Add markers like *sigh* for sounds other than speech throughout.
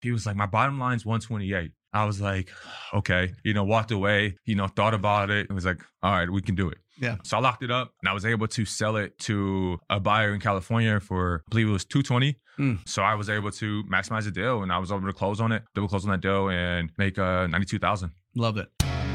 He was like, my bottom line's 128. I was like, okay, you know, walked away, you know, thought about it. It was like, all right, we can do it. Yeah. So I locked it up and I was able to sell it to a buyer in California for, I believe it was 220. Mm. So I was able to maximize the deal and I was able to close on it, double close on that deal and make uh, 92,000. Love it.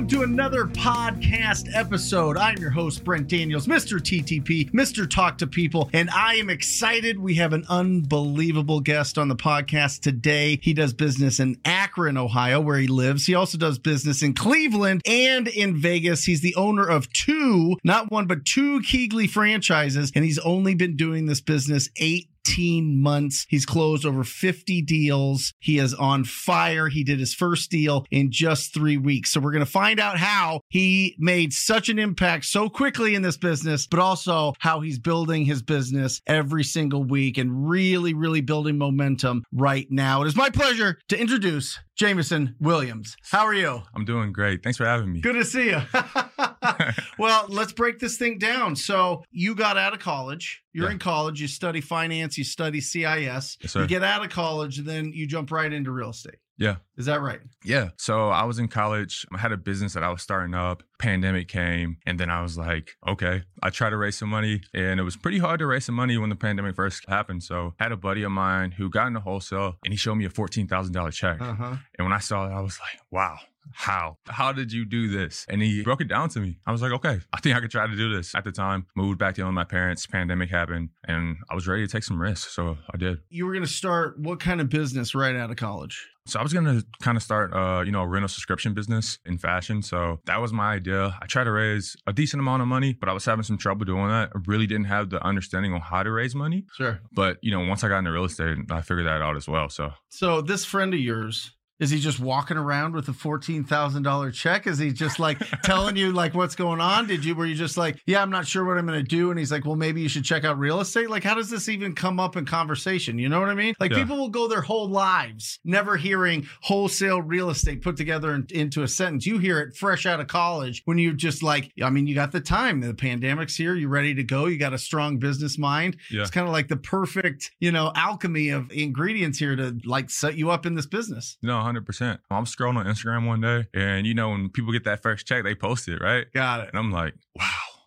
Welcome to another podcast episode. I'm your host, Brent Daniels, Mr. TTP, Mr. Talk to People, and I am excited. We have an unbelievable guest on the podcast today. He does business in Akron, Ohio, where he lives. He also does business in Cleveland and in Vegas. He's the owner of two, not one, but two Keyglee franchises, and he's only been doing this business eight 18 months. He's closed over 50 deals. He is on fire. He did his first deal in just three weeks. So we're going to find out how he made such an impact so quickly in this business, but also how he's building his business every single week and really, really building momentum right now. It is my pleasure to introduce Jameson Williams. How are you? I'm doing great. Thanks for having me. Good to see you. *laughs* *laughs* well, let's break this thing down. So, you got out of college. You're Yeah. in college. You study finance. You study CIS. Yes. You get out of college, and then you jump right into real estate. Yeah. Is that right? Yeah. So I was in college. I had a business that I was starting up. Pandemic came. And then I was like, okay, I tried to raise some money. And it was pretty hard to raise some money when the pandemic first happened. So I had a buddy of mine who got into wholesale and he showed me a $14,000 check. Uh huh. And when I saw it, I was like, wow, how? How did you do this? And he broke it down to me. I was like, okay, I think I could try to do this. At the time, moved back to with my parents, pandemic happened, and I was ready to take some risks. So I did. You were going to start what kind of business right out of college? So I was gonna kind of start, uh, you know, a rental subscription business in fashion. So that was my idea. I tried to raise a decent amount of money, but I was having some trouble doing that. I really didn't have the understanding on how to raise money. Sure. But you know, once I got into real estate, I figured that out as well. So So, this friend of yours, is he just walking around with a fourteen thousand dollar check? Is he just like *laughs* telling you like what's going on? Did you were you just like, yeah, I'm not sure what I'm going to do, and he's like, well, maybe you should check out real estate. Like, how does this even come up in conversation? You know what I mean? Like, Yeah. people will go their whole lives never hearing wholesale real estate put together in, into a sentence. You hear it fresh out of college when you're just like, I mean, you got the time. The pandemic's here. You're ready to go. You got a strong business mind. yeah, It's kind of like the perfect, you know, alchemy of ingredients here to like set you up in this business. no, hundred percent. I'm scrolling on Instagram one day, and you know, when people get that first check, they post it, right? Got it. And I'm like, wow,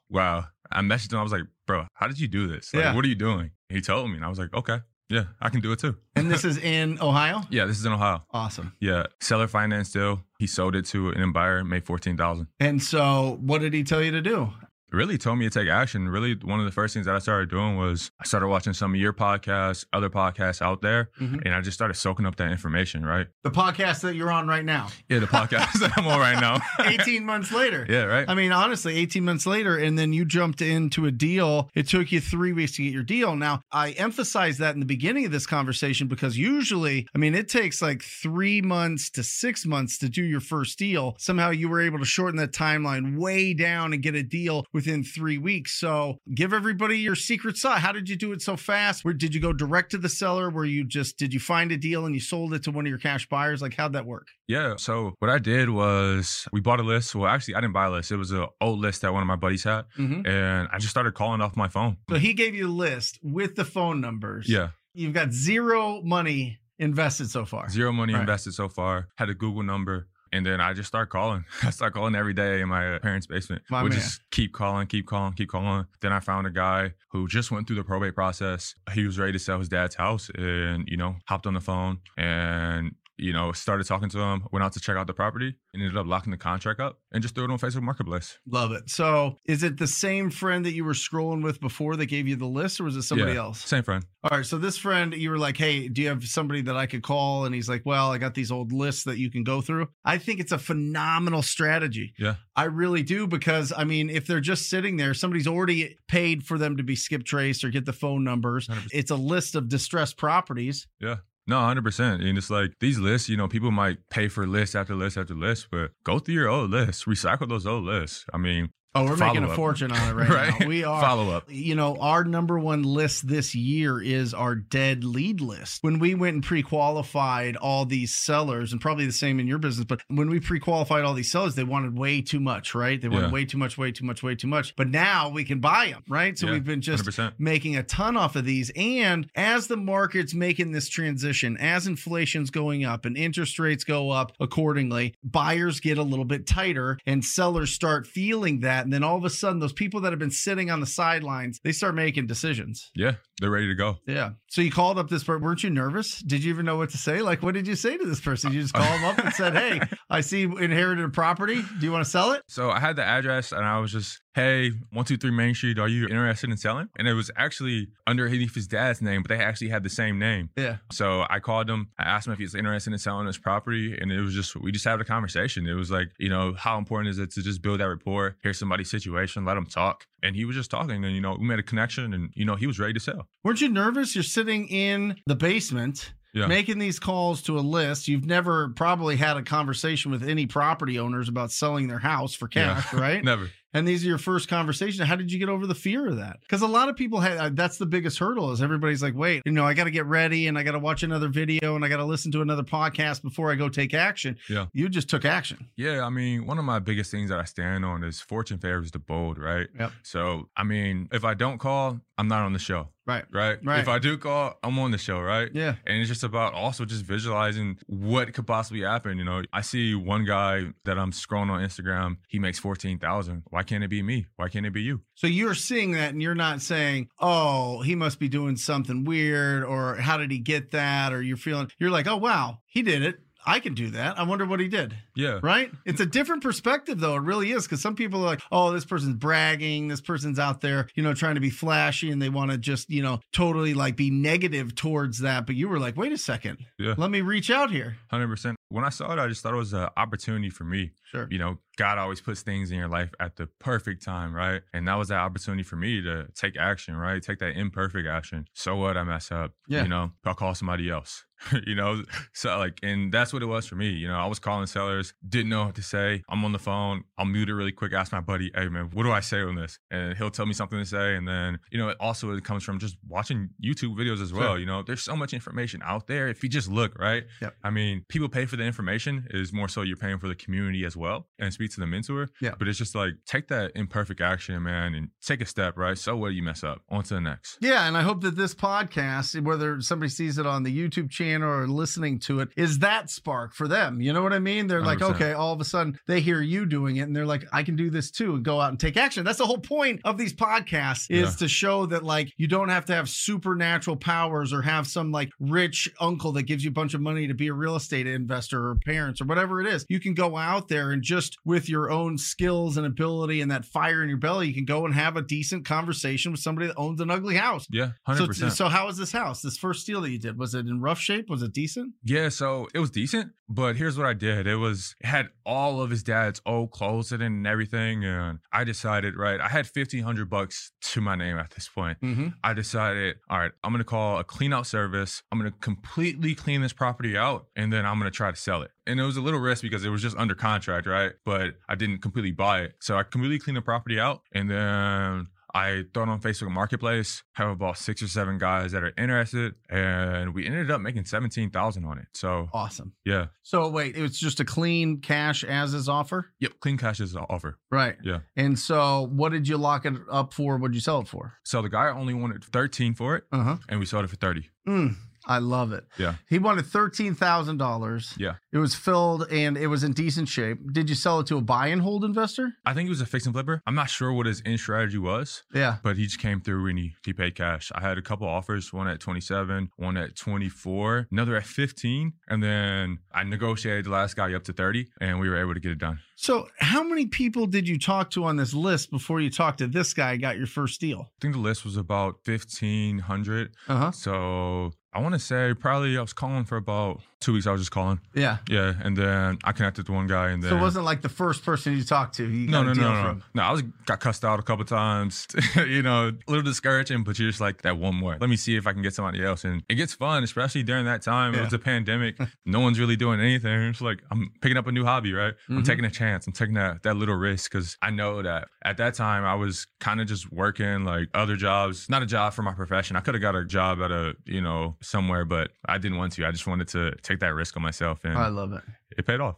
wow. I messaged him. I was like, bro, how did you do this? Like, Yeah. what are you doing? He told me, and I was like, okay, yeah, I can do it too. And this is in Ohio? *laughs* Yeah, this is in Ohio. Awesome. Yeah, seller finance deal. He sold it to an buyer, made fourteen thousand. And so what did he tell you to do? Really told me to take action. Really, one of the first things that I started doing was I started watching some of your podcasts, other podcasts out there, Mhm. and I just started soaking up that information. Right? The podcast that you're on right now, Yeah, the podcast *laughs* that I'm on right now. *laughs* 18 months later. *laughs* yeah, right. I mean, honestly, 18 months later, and then you jumped into a deal. It took you three weeks to get your deal. Now, I emphasize that in the beginning of this conversation because usually, I mean, it takes like three months to six months to do your first deal. Somehow you were able to shorten that timeline way down and get a deal within three weeks. So give everybody your secret sauce. How did you do it so fast? Where did you go direct to the seller? Where you just, did you find a deal and you sold it to one of your cash buyers? Like, how'd that work? Yeah. So what I did was we bought a list. Well, actually, I didn't buy a list. It was an old list that one of my buddies had, Mm-hmm. and I just started calling off my phone. So he gave you a list with the phone numbers. Yeah. You've got zero money invested so far. Zero money Right. invested so far. Had a Google number. And then I just start calling. *laughs* I start calling every day in my parents' basement. My we man. just keep calling, keep calling, keep calling. Then I found a guy who just went through the probate process. He was ready to sell his dad's house and, you know, hopped on the phone and, you know, started talking to him, went out to check out the property and ended up locking the contract up and just threw it on Facebook Marketplace. Love it. So is it the same friend that you were scrolling with before that gave you the list or was it somebody Yeah, else? Same friend. All right. So this friend, you were like, hey, do you have somebody that I could call? And he's like, well, I got these old lists that you can go through. I think it's a phenomenal strategy. Yeah. I really do because I mean, if they're just sitting there, somebody's already paid for them to be skip traced or get the phone numbers. 100%. It's a list of distressed properties. Yeah. No, hundred percent. And it's like these lists, you know, people might pay for list after list after list, but go through your old lists, recycle those old lists. I mean, Oh, we're Follow making a up. fortune on it right, *laughs* Right. now. We are. Follow up. You know, our number one list this year is our dead lead list. When we went and pre-qualified all these sellers, and probably the same in your business, but when we pre-qualified all these sellers, they wanted way too much, right? They wanted Yeah. way too much, way too much, way too much. But now we can buy them, right? So Yeah, we've been just 100%. making a ton off of these. And as the market's making this transition, as inflation's going up and interest rates go up accordingly, buyers get a little bit tighter and sellers start feeling that. And then all of a sudden, those people that have been sitting on the sidelines, they start making decisions. Yeah, they're ready to go. Yeah. So you called up this person. Weren't you nervous? Did you even know what to say? Like, what did you say to this person? You just call them up and said, Hey, I see inherited a property. Do you want to sell it? So I had the address and I was just, hey, 123 Main Street, are you interested in selling? And it was actually underneath his dad's name, but they actually had the same name. Yeah. So I called him. I asked him if he was interested in selling his property. And it was just, we just had a conversation. It was like, you know, how important is it to just build that rapport, hear somebody's situation, let them talk. And he was just talking and, you know, we made a connection and, you know, he was ready to sell. Weren't you nervous? You're sitting in the basement Yeah. making these calls to a list. You've never probably had a conversation with any property owners about selling their house for Yeah. cash, right? *laughs* Never. And these are your first conversations. How did you get over the fear of that? Because a lot of people had uh, that's the biggest hurdle is everybody's like, wait, you know, I got to get ready and I got to watch another video and I got to listen to another podcast before I go take action. Yeah. You just took action. Yeah, I mean, one of my biggest things that I stand on is fortune favors the bold, right? Yep. So, I mean, if I don't call, I'm not on the show, Right. right? Right. If I do call, I'm on the show, right? Yeah. And it's just about also just visualizing what could possibly happen. You know, I see one guy that I'm scrolling on Instagram, he makes 14,000. Why can't it be me? Why can't it be you? So you're seeing that and you're not saying, oh, he must be doing something weird or how did he get that? Or you're feeling, you're like, oh, wow, he did it. I can do that. I wonder what he did. Yeah. Right? It's a different perspective, though. It really is. Because some people are like, oh, this person's bragging. This person's out there, you know, trying to be flashy and they want to just, you know, totally like be negative towards that. But you were like, wait a second. Yeah. Let me reach out here. 100%. When I saw it, I just thought it was an opportunity for me. Sure. You know, God always puts things in your life at the perfect time, right? And that was that opportunity for me to take action, right? Take that imperfect action. So what? I mess up. Yeah. You know, I'll call somebody else. *laughs* you know, so like, and that's what it was for me. You know, I was calling sellers, didn't know what to say. I'm on the phone. I'll mute it really quick. Ask my buddy, hey man, what do I say on this? And he'll tell me something to say. And then, you know, it also it comes from just watching YouTube videos as well. Sure. You know, there's so much information out there if you just look, right? Yep. I mean, people pay for the information is more so you're paying for the community as well and speak to the mentor. Yeah. But it's just like take that imperfect action, man, and take a step, right? So what you mess up? On to the next. Yeah, and I hope that this podcast, whether somebody sees it on the YouTube channel or listening to it, is that spark for them. You know what I mean? They're like, 100%. okay, all of a sudden they hear you doing it and they're like, I can do this too and go out and take action. That's the whole point of these podcasts is Yeah. to show that like you don't have to have supernatural powers or have some like rich uncle that gives you a bunch of money to be a real estate investor or parents or whatever it is. You can go out there and just with your own skills and ability and that fire in your belly, you can go and have a decent conversation with somebody that owns an ugly house. Yeah, hundred So, percent. so how was this house? This first deal that you did was it in rough shape? Was it decent? Yeah, so it was decent, but here's what I did. It was it had all of his dad's old clothes in it and everything, and I decided, right, I had fifteen hundred bucks to my name at this point. Mm-hmm. I decided, all right, I'm gonna call a clean out service. I'm gonna completely clean this property out, and then I'm gonna try to sell it. And it was a little risk because it was just under contract, right? But I didn't completely buy it, so I completely cleaned the property out, and then. I it on Facebook Marketplace, have about six or seven guys that are interested, and we ended up making seventeen thousand on it. So Awesome. yeah, So wait, it was just a clean cash as is offer, yep, clean cash is an offer. right? Yeah. And so, what did you lock it up for? What did you sell it for? So the guy only wanted thirteen for it, Uh huh. and we sold it for thirty. Mm, I love it. Yeah. He wanted thirteen thousand dollars. Yeah. It was filled and it was in decent shape. Did you sell it to a buy and hold investor? I think it was a fix and flipper. I'm not sure what his in strategy was. Yeah. but he just came through and he, he paid cash. I had a couple offers, one at 27, one at 24, another at 15. And then I negotiated the last guy up to 30 and we were able to get it done. So, how many people did you talk to on this list before you talked to this guy? and Got your first deal? I think the list was about 1,500. Uh huh. So I want to say probably I was calling for about two weeks. I was just calling. Yeah. Yeah, and then I connected to one guy, and then So it wasn't like the first person you talked to. You no, no, no, no, from. no. I was got cussed out a couple times. *laughs* you know, a little discouraging, but you're just like that one more. Let me see if I can get somebody else, and it gets fun, especially during that time. It was a pandemic. *laughs* no one's really doing anything. It's like I'm picking up a new hobby, right? Mhm. I'm taking a chance. I'm taking that that little risk because I know that at that time I was kind of just working like other jobs, not a job for my profession. I could have got a job at a you know somewhere, but I didn't want to. I just wanted to take that risk on myself, and I love it. it paid off.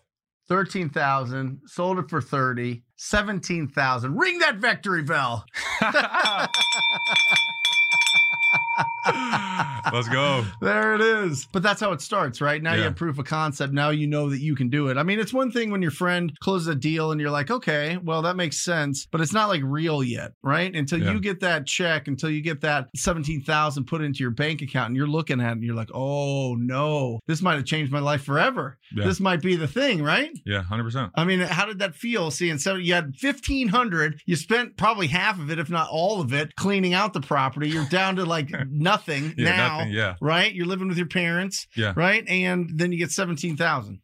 13,000, sold it for 30, 17,000. Ring that victory bell. *laughs* *laughs* Let's go. There it is. But that's how it starts, right? Now you have proof of concept. Now you know that you can do it. I mean, it's one thing when your friend closes a deal and you're like, okay, well, that makes sense, but it's not like real yet, right? Until Yeah. you get that check, until you get that 17,000 put into your bank account and you're looking at it and you're like, oh no, this might have changed my life forever. Yeah. This might be the thing, right? Yeah, hundred percent. I mean, how did that feel? Seeing seven, you had fifteen hundred. You spent probably half of it, if not all of it, cleaning out the property. You're down to like *laughs* nothing Yeah, now, nothing. Yeah, right? You're living with your parents, Yeah. right? And then you get seventeen thousand.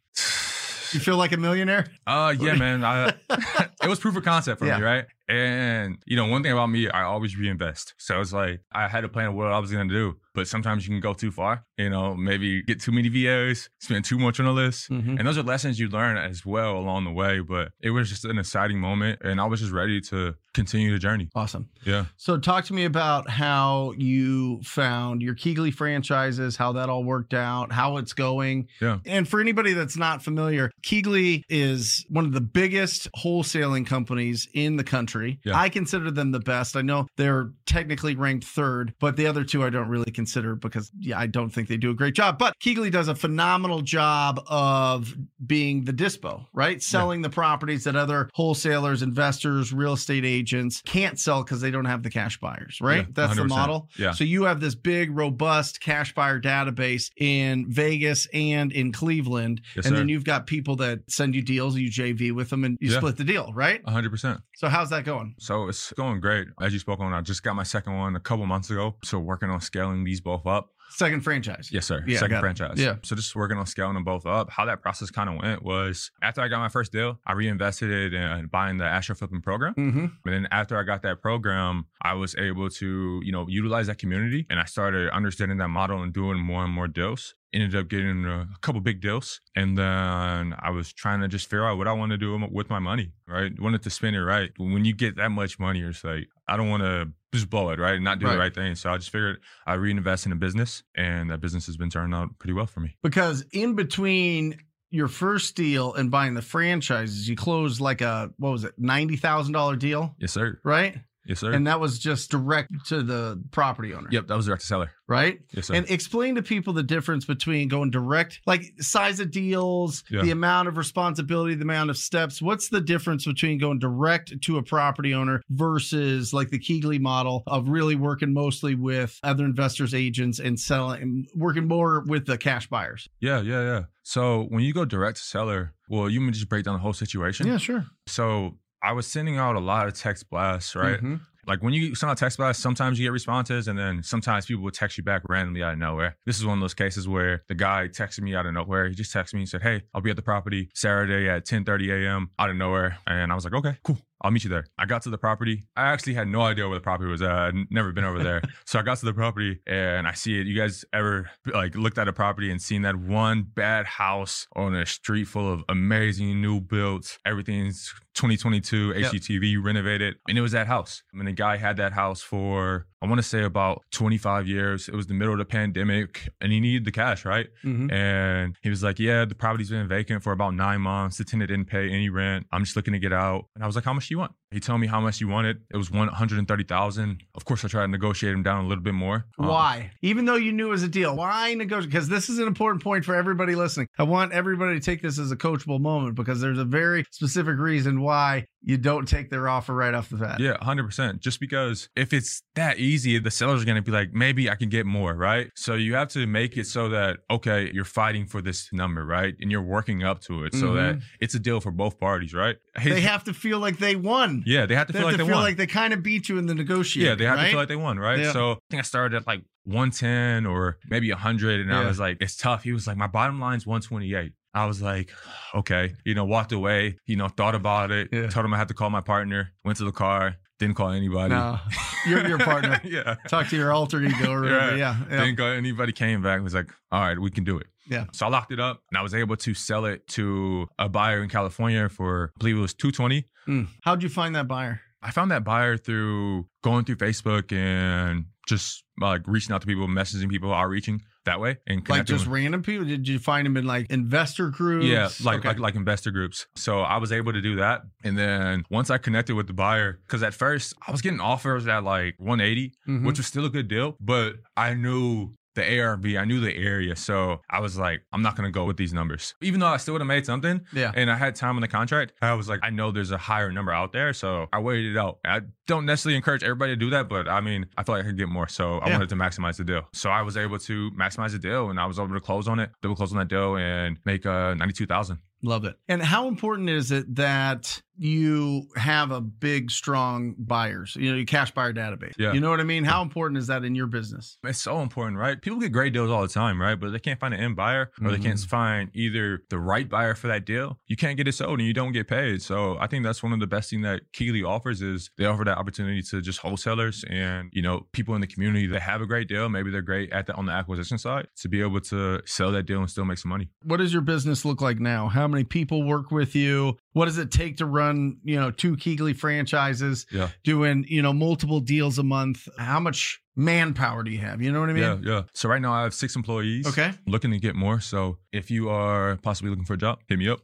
You feel like a millionaire? Uh, yeah, man. I, *laughs* it was proof of concept for Yeah. me, right? And you know, one thing about me, I always reinvest. So it's like I had a plan of what I was gonna do, but sometimes you can go too far. You know, maybe get too many VAs, spend too much on a list, Mhm. and those are lessons you learn as well along the way. But it was just an exciting moment, and I was just ready to continue the journey. Awesome. Yeah. So, talk to me about how you found your Keyglee franchises, how that all worked out, how it's going. Yeah. And for anybody that's not familiar, Keyglee is one of the biggest wholesaling companies in the country. Yeah. I consider them the best. I know they're technically ranked third, but the other two I don't really consider because, yeah, I don't think they do a great job. But Keyglee does a phenomenal job of being the dispo, right? Selling the properties that other wholesalers, investors, real estate agents can't sell because they don't have the cash buyers, right? Yeah, That's the 100%. model. Yeah. So you have this big, robust cash buyer database in Vegas and in Cleveland. Yes, and sir. then you've got people that send you deals, you JV with them, and you Yeah. split the deal, right? hundred percent. So how's that going? So it's going great. As you spoke on, I just got my second one a couple months ago. So working on scaling these both up. Second franchise. Yes, sir. Yeah, Second got it. franchise. Yeah. So just working on scaling them both up. How that process kind of went was after I got my first deal, I reinvested it in buying the Astroflipping program. Mm-hmm. And then after I got that program, I was able to, you know, utilize that community and I started understanding that model and doing more and more deals. Ended up getting a couple big deals. And then I was trying to just figure out what I want to do with my money, right? Wanted to spend it right. When you get that much money, you're like, I don't want to just blow it, right? And not do Right. the right thing. So I just figured I reinvest in a business and that business has been turning out pretty well for me. Because in between your first deal and buying the franchises, you closed like a what was it, ninety thousand dollar deal, Yes, sir. right? Yes, sir. And that was just direct to the property owner. yep, that was direct to seller. Right. Yes, sir. And explain to people the difference between going direct, like size of deals, Yeah. the amount of responsibility, the amount of steps. What's the difference between going direct to a property owner versus like the Keyglee model of really working mostly with other investors, agents, and selling, working more with the cash buyers? yeah, yeah, yeah. So when you go direct to seller, well, you can just break down the whole situation. Yeah, sure. So I was sending out a lot of text blasts, right? Mhm. Like when you send out text blasts, sometimes you get responses, and then sometimes people will text you back randomly out of nowhere. This is one of those cases where the guy texted me out of nowhere. He just texted me and said, "Hey, I'll be at the property Saturday at 10:30 a.m. out of nowhere," and I was like, "Okay, cool." I'll meet you there. I got to the property. I actually had no idea where the property was at. I'd never been over there. *laughs* so I got to the property and I see it. You guys ever like looked at a property and seen that one bad house on a street full of amazing new builds? Everything's 2022 Yep. HGTV renovated. And it was that house. I mean, the guy had that house for, I want to say about 25 years. It was the middle of the pandemic and he needed the cash, right? Mhm. And he was like, Yeah, the property's been vacant for about nine months. The tenant didn't pay any rent. I'm just looking to get out. And I was like, How much you want? He told me how much he wanted. It was 130000 Of course, I tried to negotiate him down a little bit more. Um, Why? Even though you knew it was a deal, why negotiate? Because this is an important point for everybody listening. I want everybody to take this as a coachable moment because there's a very specific reason why you don't take their offer right off the bat. Yeah, 100%. Just because if it's that easy, the seller's going to be like, maybe I can get more, right? So you have to make it so that, okay, you're fighting for this number, right? And you're working up to it so Mhm. that it's a deal for both parties, right? They have to feel like they won. Won. Yeah, they have to They feel have like to they feel won. like they kind of beat you in the negotiation. yeah, they have right? to feel like they won, right? Yeah. So I think I started at like 110 or maybe 100, and Yeah. I was like, it's tough. He was like, my bottom line's 128. I was like, okay, you know, walked away, you know, thought about it, Yeah. told him I had to call my partner, went to the car, didn't call anybody. No, you're your partner. *laughs* yeah. Talk to your alter ego or whatever. Right. Yeah, yeah. Didn't call anybody, came back, was like, all right, we can do it. Yeah. So I locked it up and I was able to sell it to a buyer in California for, I believe it was 220. Mm. How'd you find that buyer? I found that buyer through going through Facebook and just like reaching out to people, messaging people, outreaching that way, and Like just with- random people? Did you find them in like investor groups? yeah, like Okay. like like investor groups. So I was able to do that, and then once I connected with the buyer, because at first I was getting offers at like 180, Mhm. which was still a good deal, but I knew the ARV, I knew the area, so I was like, I'm not gonna go with these numbers, even though I still would have made something. yeah. and I had time on the contract, I was like, I know there's a higher number out there, so I waited it out. I don't necessarily encourage everybody to do that, but I mean, I feel like I could get more, so I Yeah. wanted to maximize the deal. So I was able to maximize the deal, and I was able to close on it, double close on that deal, and make uh ninety two thousand. Love it. And how important is it that you have a big, strong buyers, you know, your cash buyer database? Yeah. You know what I mean? How important is that in your business? It's so important, right? People get great deals all the time, right? But they can't find an end buyer, or they can't Mhm. find either the right buyer for that deal. You can't get it sold, and you don't get paid. So I think that's one of the best thing that Keyglee offers is they offer that opportunity to just wholesalers and you know people in the community that have a great deal. Maybe they're great at the on the acquisition side to be able to sell that deal and still make some money. What does your business look like now? How many people work with you? What does it take to run, you know, two Keyglee franchises, Yeah. doing, you know, multiple deals a month? How much manpower do you have? You know what I mean? yeah, yeah. So right now I have six employees. Okay. looking to get more. So if you are possibly looking for a job, hit me up.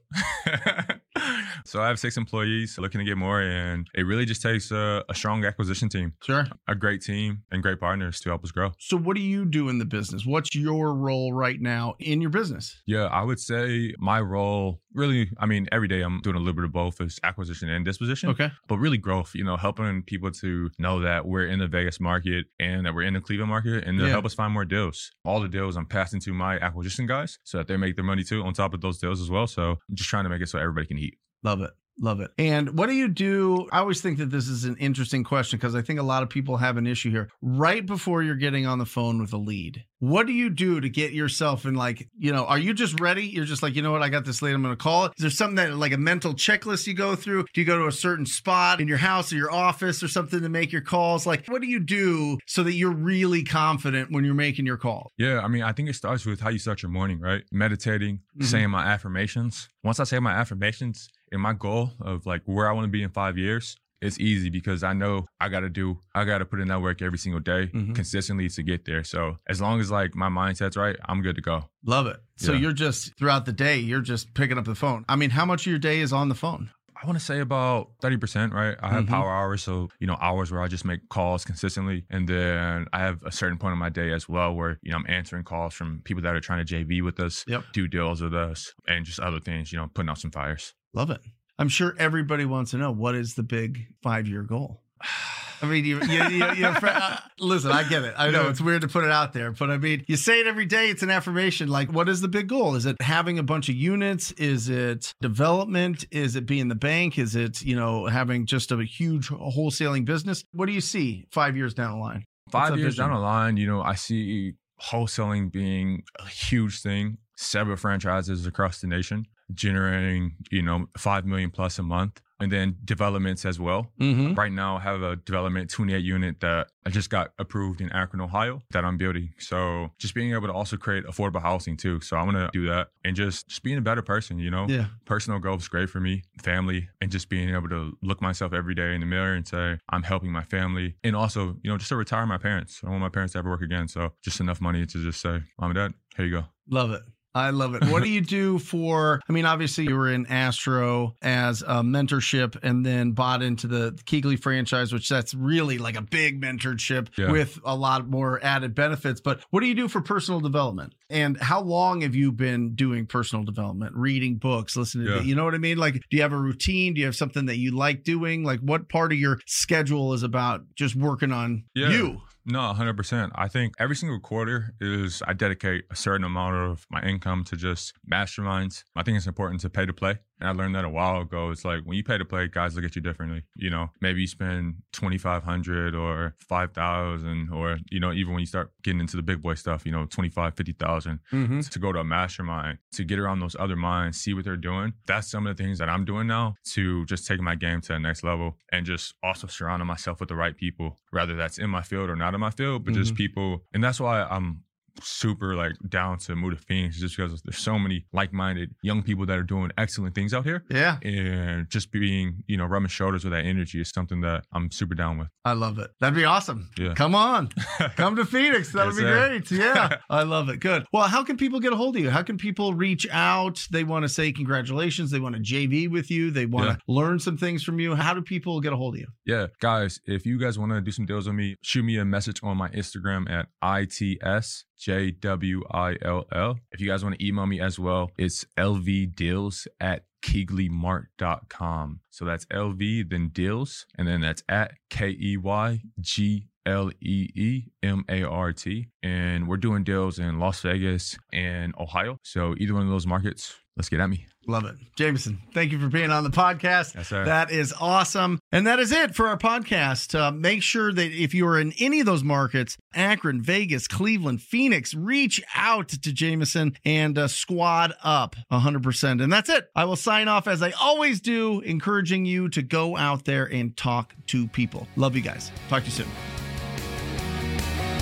*laughs* so I have six employees looking to get more, and it really just takes a, a strong acquisition team, Sure. a great team, and great partners to help us grow. So what do you do in the business? What's your role right now in your business? Yeah, I would say my role really, I mean, every day I'm doing a little bit of both is acquisition and disposition. Okay. But really growth, you know, helping people to know that we're in the Vegas market and that we're in the Cleveland market and to Yeah. help us find more deals. All the deals I'm passing to my acquisition guys so that they make their money too on top of those deals as well. So I'm just trying to make it so everybody can eat. Love it. Love it. And what do you do? I always think that this is an interesting question because I think a lot of people have an issue here. Right before you're getting on the phone with a lead, what do you do to get yourself in like, you know, are you just ready? You're just like, you know what, I got this lead, I'm going to call it. Is there something that like a mental checklist you go through? Do you go to a certain spot in your house or your office or something to make your calls? Like, what do you do so that you're really confident when you're making your call? Yeah, I mean, I think it starts with how you start your morning, right? Meditating, Mhm. saying my affirmations. Once I say my affirmations and my goal of like where I want to be in five years, it's easy because I know I got to do, I got to put in that work every single day Mhm. consistently to get there. So as long as like my mindset's right, I'm good to go. Love it. So Yeah. you're just throughout the day, you're just picking up the phone. I mean, how much of your day is on the phone? I want to say about 30%, right? I have Mhm. power hours. So, you know, hours where I just make calls consistently. And then I have a certain point in my day as well where, you know, I'm answering calls from people that are trying to JV with us, Yep. do deals with us, and just other things, you know, putting out some fires. Love it. I'm sure everybody wants to know what is the big five year goal. I mean, you, you, you, you uh, listen. I get it. I know it's weird to put it out there, but I mean, you say it every day. It's an affirmation. Like, what is the big goal? Is it having a bunch of units? Is it development? Is it being the bank? Is it you know having just a huge wholesaling business? What do you see five years down the line? Five years vision? down the line, you know, I see wholesaling being a huge thing, several franchises across the nation, generating, you know, 5 million plus a month, and then developments as well. Mm-hmm. Right now, I have a development 28 unit that I just got approved in Akron, Ohio, that I'm building. So just being able to also create affordable housing too. So I'm gonna do that and just just being a better person. You know, Yeah. personal growth is great for me, family, and just being able to look myself every day in the mirror and say I'm helping my family, and also you know just to retire my parents. I don't want my parents to ever work again. So just enough money to just say, mom and dad, here you go. Love it. I love it. What do you do for? I mean, obviously, you were in Astro as a mentorship and then bought into the Keyglee franchise, which that's really like a big mentorship Yeah. with a lot more added benefits. But what do you do for personal development? And how long have you been doing personal development, reading books, listening Yeah. to, you know what I mean? Like, do you have a routine? Do you have something that you like doing? Like, what part of your schedule is about just working on Yeah. you? No, 100%. I think every single quarter is I dedicate a certain amount of my income to just masterminds. I think it's important to pay to play. And I learned that a while ago. It's like when you pay to play, guys look at you differently. You know, maybe you spend 2500 or 5000 or, you know, even when you start getting into the big boy stuff, you know, 25, 50,000 Mm-hmm. to go to a mastermind, to get around those other minds, see what they're doing. That's some of the things that I'm doing now to just take my game to the next level and just also surrounding myself with the right people, whether that's in my field or not in my field, but just people. And that's why I'm super like down to Mood of Phoenix just because there's so many like-minded young people that are doing excellent things out here. Yeah, And just being, you know, rubbing shoulders with that energy is something that I'm super down with. I love it. That'd be awesome. Yeah. Come on. *laughs* Come to Phoenix. That would Yes, be sir. great. Yeah. *laughs* I love it. Good. Well, how can people get a hold of you? How can people reach out? They want to say congratulations. They want to JV with you. They want Yeah. to learn some things from you. How do people get a hold of you? Yeah, guys, if you guys want to do some deals with me, shoot me a message on my Instagram at ITSJWILL. If you guys want to email me as well, it's lvdeals at keygleemart.com. So that's LV, then deals, and then that's at K E Y G L E E M A R T. And we're doing deals in Las Vegas and Ohio. So either one of those markets, let's get at me. Love it. Jameson, thank you for being on the podcast. Yes, sir. That is awesome. And that is it for our podcast. Uh, make sure that if you are in any of those markets, Akron, Vegas, Cleveland, Phoenix, reach out to Jameson and uh, squad up 100%. And that's it. I will sign off as I always do, encouraging you to go out there and talk to people. Love you guys. Talk to you soon.